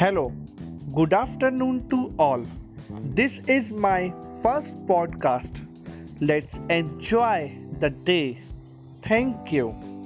Hello, good afternoon to all. This is my first podcast. Let's enjoy the day. Thank you.